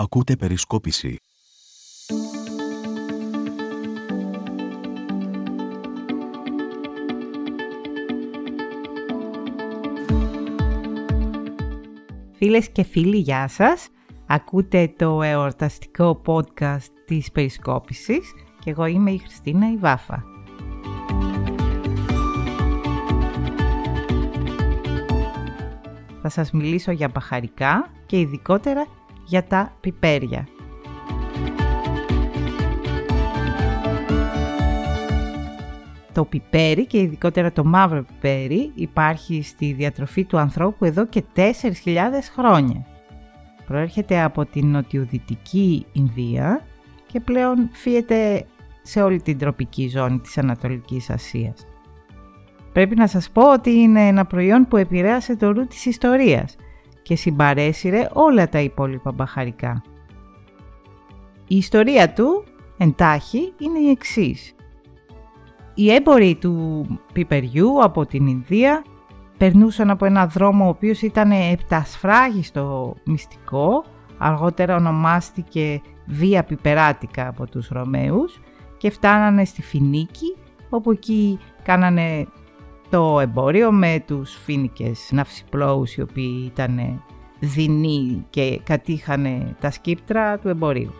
Ακούτε περισκόπηση. Φίλες και φίλοι, γεια σας. Ακούτε το εορταστικό podcast της περισκόπησης και εγώ είμαι η Χριστίνα Ιβάφα. Θα σας μιλήσω για μπαχαρικά και ειδικότερα για τα πιπέρια. Το πιπέρι και ειδικότερα το μαύρο πιπέρι υπάρχει στη διατροφή του ανθρώπου εδώ και 4.000 χρόνια. Προέρχεται από την νοτιοδυτική Ινδία και πλέον φύεται σε όλη την τροπική ζώνη της Ανατολικής Ασίας. Πρέπει να σας πω ότι είναι ένα προϊόν που επηρέασε το ρου της ιστορίας και συμπαρέσυρε όλα τα υπόλοιπα μπαχαρικά. Η ιστορία του, εντάχει, είναι η εξής. Οι έμποροι του πιπεριού από την Ινδία περνούσαν από ένα δρόμο ο οποίος ήταν επτασφράγιστο μυστικό, αργότερα ονομάστηκε Βία Πιπεράτικα από τους Ρωμαίους και φτάνανε στη Φινίκη, όπου εκεί κάνανε το εμπόριο με τους φίνικες ναυσιπλώους οι οποίοι ήταν δεινοί και κατήχανε τα σκύπτρα του εμπορίου.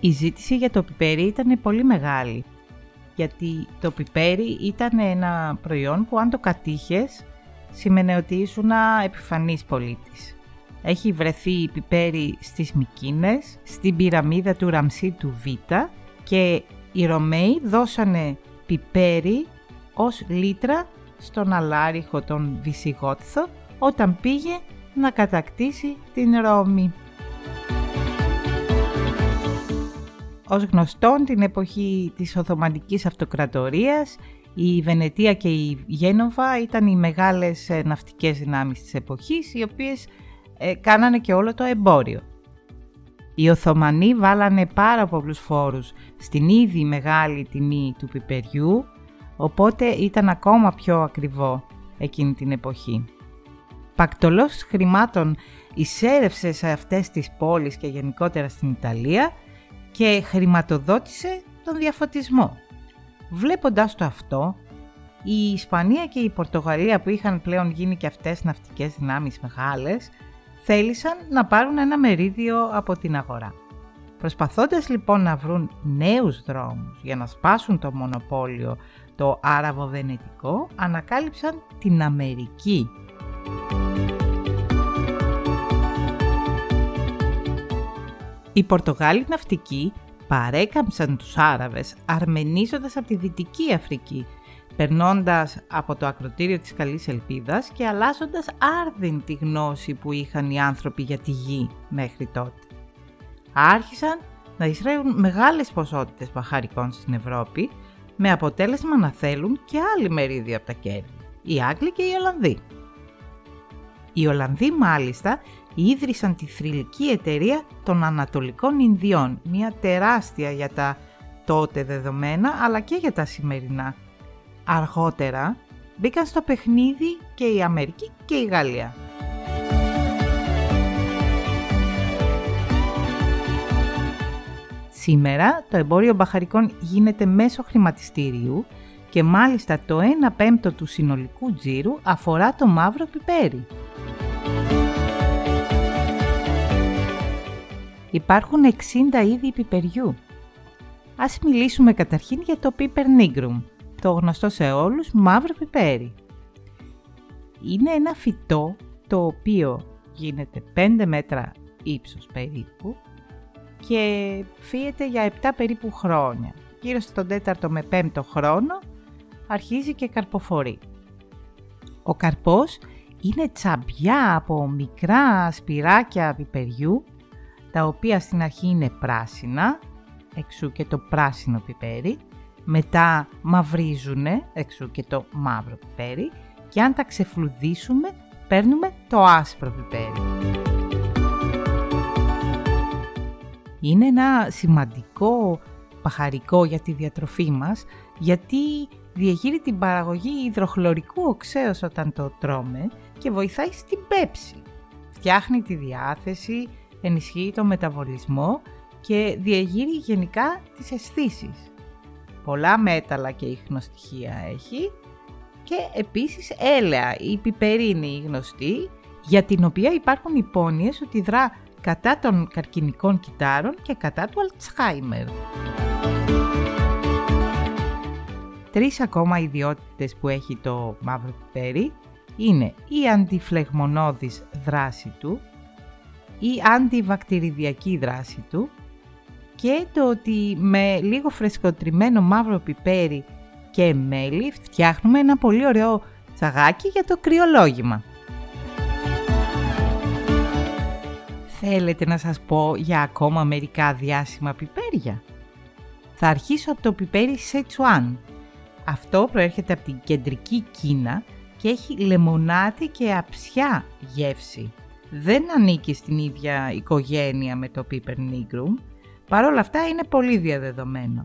Η ζήτηση για το πιπέρι ήταν πολύ μεγάλη, γιατί το πιπέρι ήταν ένα προϊόν που αν το κατήχες σημαίνει ότι ήσουν επιφανής πολίτης. Έχει βρεθεί πιπέρι στις Μικίνες, στην πυραμίδα του Ραμσί του Β και οι Ρωμαίοι δώσανε πιπέρι ως λίτρα στον Αλάριχο τον Βυσιγότθο όταν πήγε να κατακτήσει την Ρώμη. Ως γνωστόν την εποχή της Οθωμανικής Αυτοκρατορίας η Βενετία και η Γένοβα ήταν οι μεγάλες ε, ναυτικές δυνάμεις της εποχής οι οποίες ε, κάνανε και όλο το εμπόριο. Οι Οθωμανοί βάλανε πάρα πολλούς φόρους στην ήδη μεγάλη τιμή του πιπεριού, οπότε ήταν ακόμα πιο ακριβό εκείνη την εποχή. Πακτολός χρημάτων εισέρευσε σε αυτές τις πόλεις και γενικότερα στην Ιταλία και χρηματοδότησε τον διαφωτισμό. Βλέποντας το αυτό, η Ισπανία και η Πορτογαλία που είχαν πλέον γίνει και αυτές ναυτικές δυνάμεις μεγάλες, θέλησαν να πάρουν ένα μερίδιο από την αγορά. Προσπαθώντας λοιπόν να βρουν νέους δρόμους για να σπάσουν το μονοπόλιο το Άραβο-Βενετικό, ανακάλυψαν την Αμερική. Οι Πορτογάλοι ναυτικοί παρέκαμψαν τους Άραβες αρμενίζοντας από τη Δυτική Αφρική περνώντας από το ακροτήριο της Καλής Ελπίδας και αλλάζοντας άρδιν τη γνώση που είχαν οι άνθρωποι για τη γη μέχρι τότε. Άρχισαν να εισραίουν μεγάλες ποσότητες παχαρικών στην Ευρώπη, με αποτέλεσμα να θέλουν και άλλη μερίδια από τα κέρδη, οι Άγγλοι και οι Ολλανδοί. Οι Ολλανδοί μάλιστα ίδρυσαν τη θρηλυκή εταιρεία των Ανατολικών Ινδιών, μια τεράστια για τα τότε δεδομένα αλλά και για τα σημερινά Αργότερα μπήκαν στο παιχνίδι και η Αμερική και η Γαλλία. Σήμερα το εμπόριο μπαχαρικών γίνεται μέσω χρηματιστήριου και μάλιστα το 1 πέμπτο του συνολικού τζίρου αφορά το μαύρο πιπέρι. Υπάρχουν 60 είδη πιπεριού. Ας μιλήσουμε καταρχήν για το piper nigrum, το γνωστό σε όλους μαύρο πιπέρι. Είναι ένα φυτό το οποίο γίνεται 5 μέτρα ύψος περίπου και φύεται για 7 περίπου χρόνια. Γύρω στον 4ο με 5ο χρόνο αρχίζει και καρποφορεί. Ο καρπός είναι τσαμπιά από μικρά σπυράκια πιπεριού, τα οποία στην αρχή είναι πράσινα, εξού και το πράσινο πιπέρι, μετά μαυρίζουνε, εξού και το μαύρο πιπέρι, και αν τα ξεφλουδίσουμε παίρνουμε το άσπρο πιπέρι. Είναι ένα σημαντικό παχαρικό για τη διατροφή μας, γιατί διαχείρει την παραγωγή υδροχλωρικού οξέως όταν το τρώμε και βοηθάει στην πέψη. Φτιάχνει τη διάθεση, ενισχύει το μεταβολισμό και διαγείρει γενικά τις αισθήσεις. Πολλά μέταλλα και ίχνοστοιχεία έχει και επίσης έλαια, η πιπερίνη γνωστή, για την οποία υπάρχουν υπόνοιες ότι δρά κατά των καρκινικών κυτάρων και κατά του Αλτσχάιμερ. Τρεις ακόμα ιδιότητες που έχει το μαύρο πιπέρι είναι η αντιφλεγμονώδης δράση του, η αντιβακτηριδιακή δράση του και το ότι με λίγο φρεσκοτριμμένο μαύρο πιπέρι και μέλι φτιάχνουμε ένα πολύ ωραίο τσαγάκι για το κρυολόγημα. Θέλετε να σας πω για ακόμα μερικά διάσημα πιπέρια; Θα αρχίσω από το πιπέρι Σετσουάν. Αυτό προέρχεται από την κεντρική Κίνα και έχει λεμονάτη και αψιά γεύση. Δεν ανήκει στην ίδια οικογένεια με το Piper Nigrum, παρόλα αυτά είναι πολύ διαδεδομένο.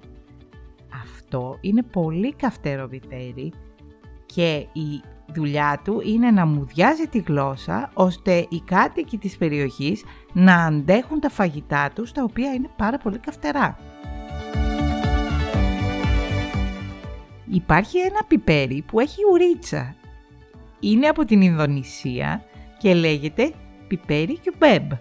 Αυτό είναι πολύ καυτερό πιπέρι και η δουλειά του είναι να μουδιάζει τη γλώσσα ώστε οι κάτοικοι της περιοχής να αντέχουν τα φαγητά τους τα οποία είναι πάρα πολύ καυτερά. Υπάρχει ένα πιπέρι που έχει ουρίτσα. Είναι από την Ινδονησία και λέγεται πιπέρι cubeb.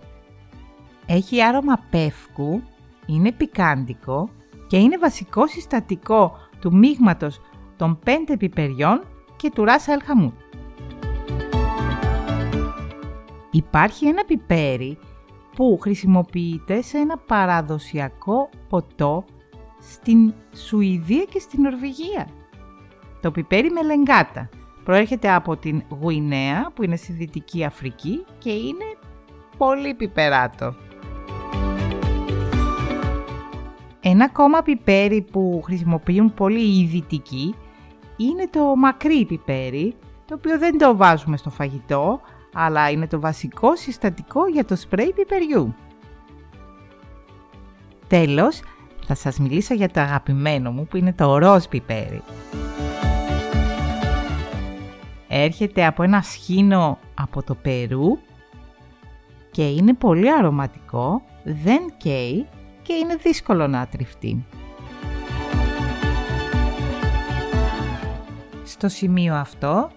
Έχει άρωμα πεύκου, είναι πικάντικο και είναι βασικό συστατικό του μείγματος των πέντε πιπεριών και του ράσα ελχαμού. Υπάρχει ένα πιπέρι που χρησιμοποιείται σε ένα παραδοσιακό ποτό στην Σουηδία και στην Νορβηγία. Το πιπέρι με λεγκάτα προέρχεται από την Γουινέα που είναι στη Δυτική Αφρική και είναι πολύ πιπεράτο. Ένα ακόμα πιπέρι που χρησιμοποιούν πολύ οι δυτικοί είναι το μακρύ πιπέρι, το οποίο δεν το βάζουμε στο φαγητό, αλλά είναι το βασικό συστατικό για το σπρέι πιπεριού. Τέλος, θα σας μιλήσω για το αγαπημένο μου που είναι το ροζ πιπέρι. Έρχεται από ένα σχήνο από το Περού και είναι πολύ αρωματικό, δεν καίει και είναι δύσκολο να τριφτεί. Στο σημείο αυτό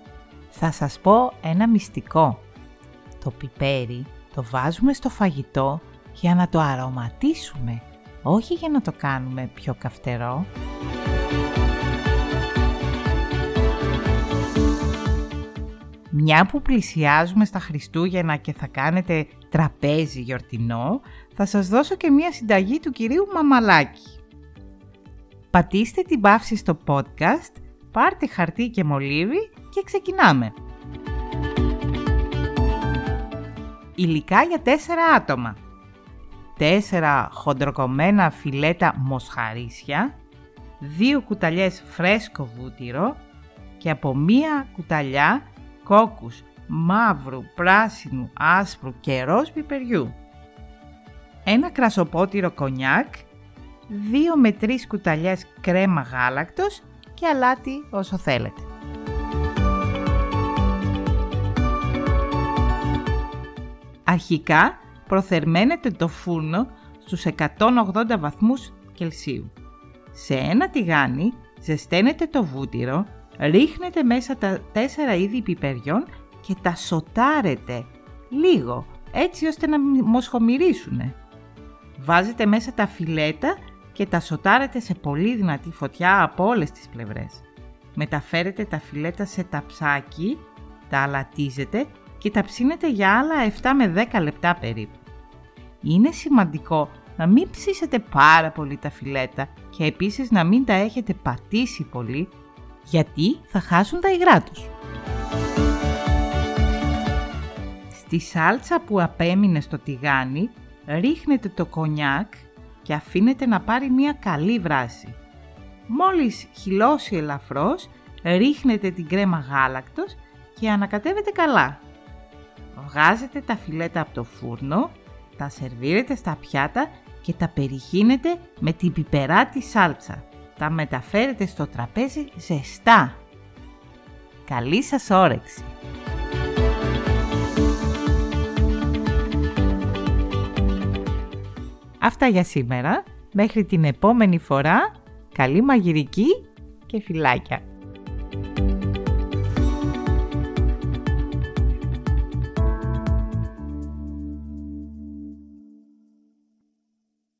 θα σας πω ένα μυστικό. Το πιπέρι το βάζουμε στο φαγητό για να το αρωματίσουμε, όχι για να το κάνουμε πιο καυτερό. Μια που πλησιάζουμε στα Χριστούγεννα και θα κάνετε τραπέζι γιορτινό, θα σας δώσω και μια συνταγή του κυρίου Μαμαλάκη. Πατήστε την παύση στο podcast, πάρτε χαρτί και μολύβι και ξεκινάμε. Υλικά για 4 άτομα. 4 χοντροκομμένα φιλέτα μοσχαρίσια, 2 κουταλιές φρέσκο βούτυρο και από μία κουταλιά κόκκους μαύρου, πράσινου, άσπρου και ροζ πιπεριού. Ένα κρασοπότηρο κονιάκ, 2 με 3 κουταλιές κρέμα γάλακτος και αλάτι όσο θέλετε. Αρχικά προθερμαίνετε το φούρνο στους 180 βαθμούς Κελσίου. Σε ένα τηγάνι ζεσταίνετε το βούτυρο, ρίχνετε μέσα τα 4 είδη πιπεριών και τα σοτάρετε λίγο, έτσι ώστε να μοσχομυρίσουν. Βάζετε μέσα τα φιλέτα και τα σοτάρετε σε πολύ δυνατή φωτιά από όλες τις πλευρές. Μεταφέρετε τα φιλέτα σε ταψάκι, τα αλατίζετε και τα ψήνετε για άλλα 7 με 10 λεπτά περίπου. Είναι σημαντικό να μην ψήσετε πάρα πολύ τα φιλέτα και επίσης να μην τα έχετε πατήσει πολύ γιατί θα χάσουν τα υγρά τους. Στη σάλτσα που απέμεινε στο τηγάνι ρίχνετε το κονιάκ και αφήνετε να πάρει μια καλή βράση. Μόλις χυλώσει ελαφρώς, ρίχνετε την κρέμα γάλακτος και ανακατεύετε καλά. Βγάζετε τα φιλέτα από το φούρνο, τα σερβίρετε στα πιάτα και τα περιχύνετε με την πιπεράτη σάλτσα. Τα μεταφέρετε στο τραπέζι ζεστά. Καλή σας όρεξη! Αυτά για σήμερα. Μέχρι την επόμενη φορά, καλή μαγειρική και φιλάκια!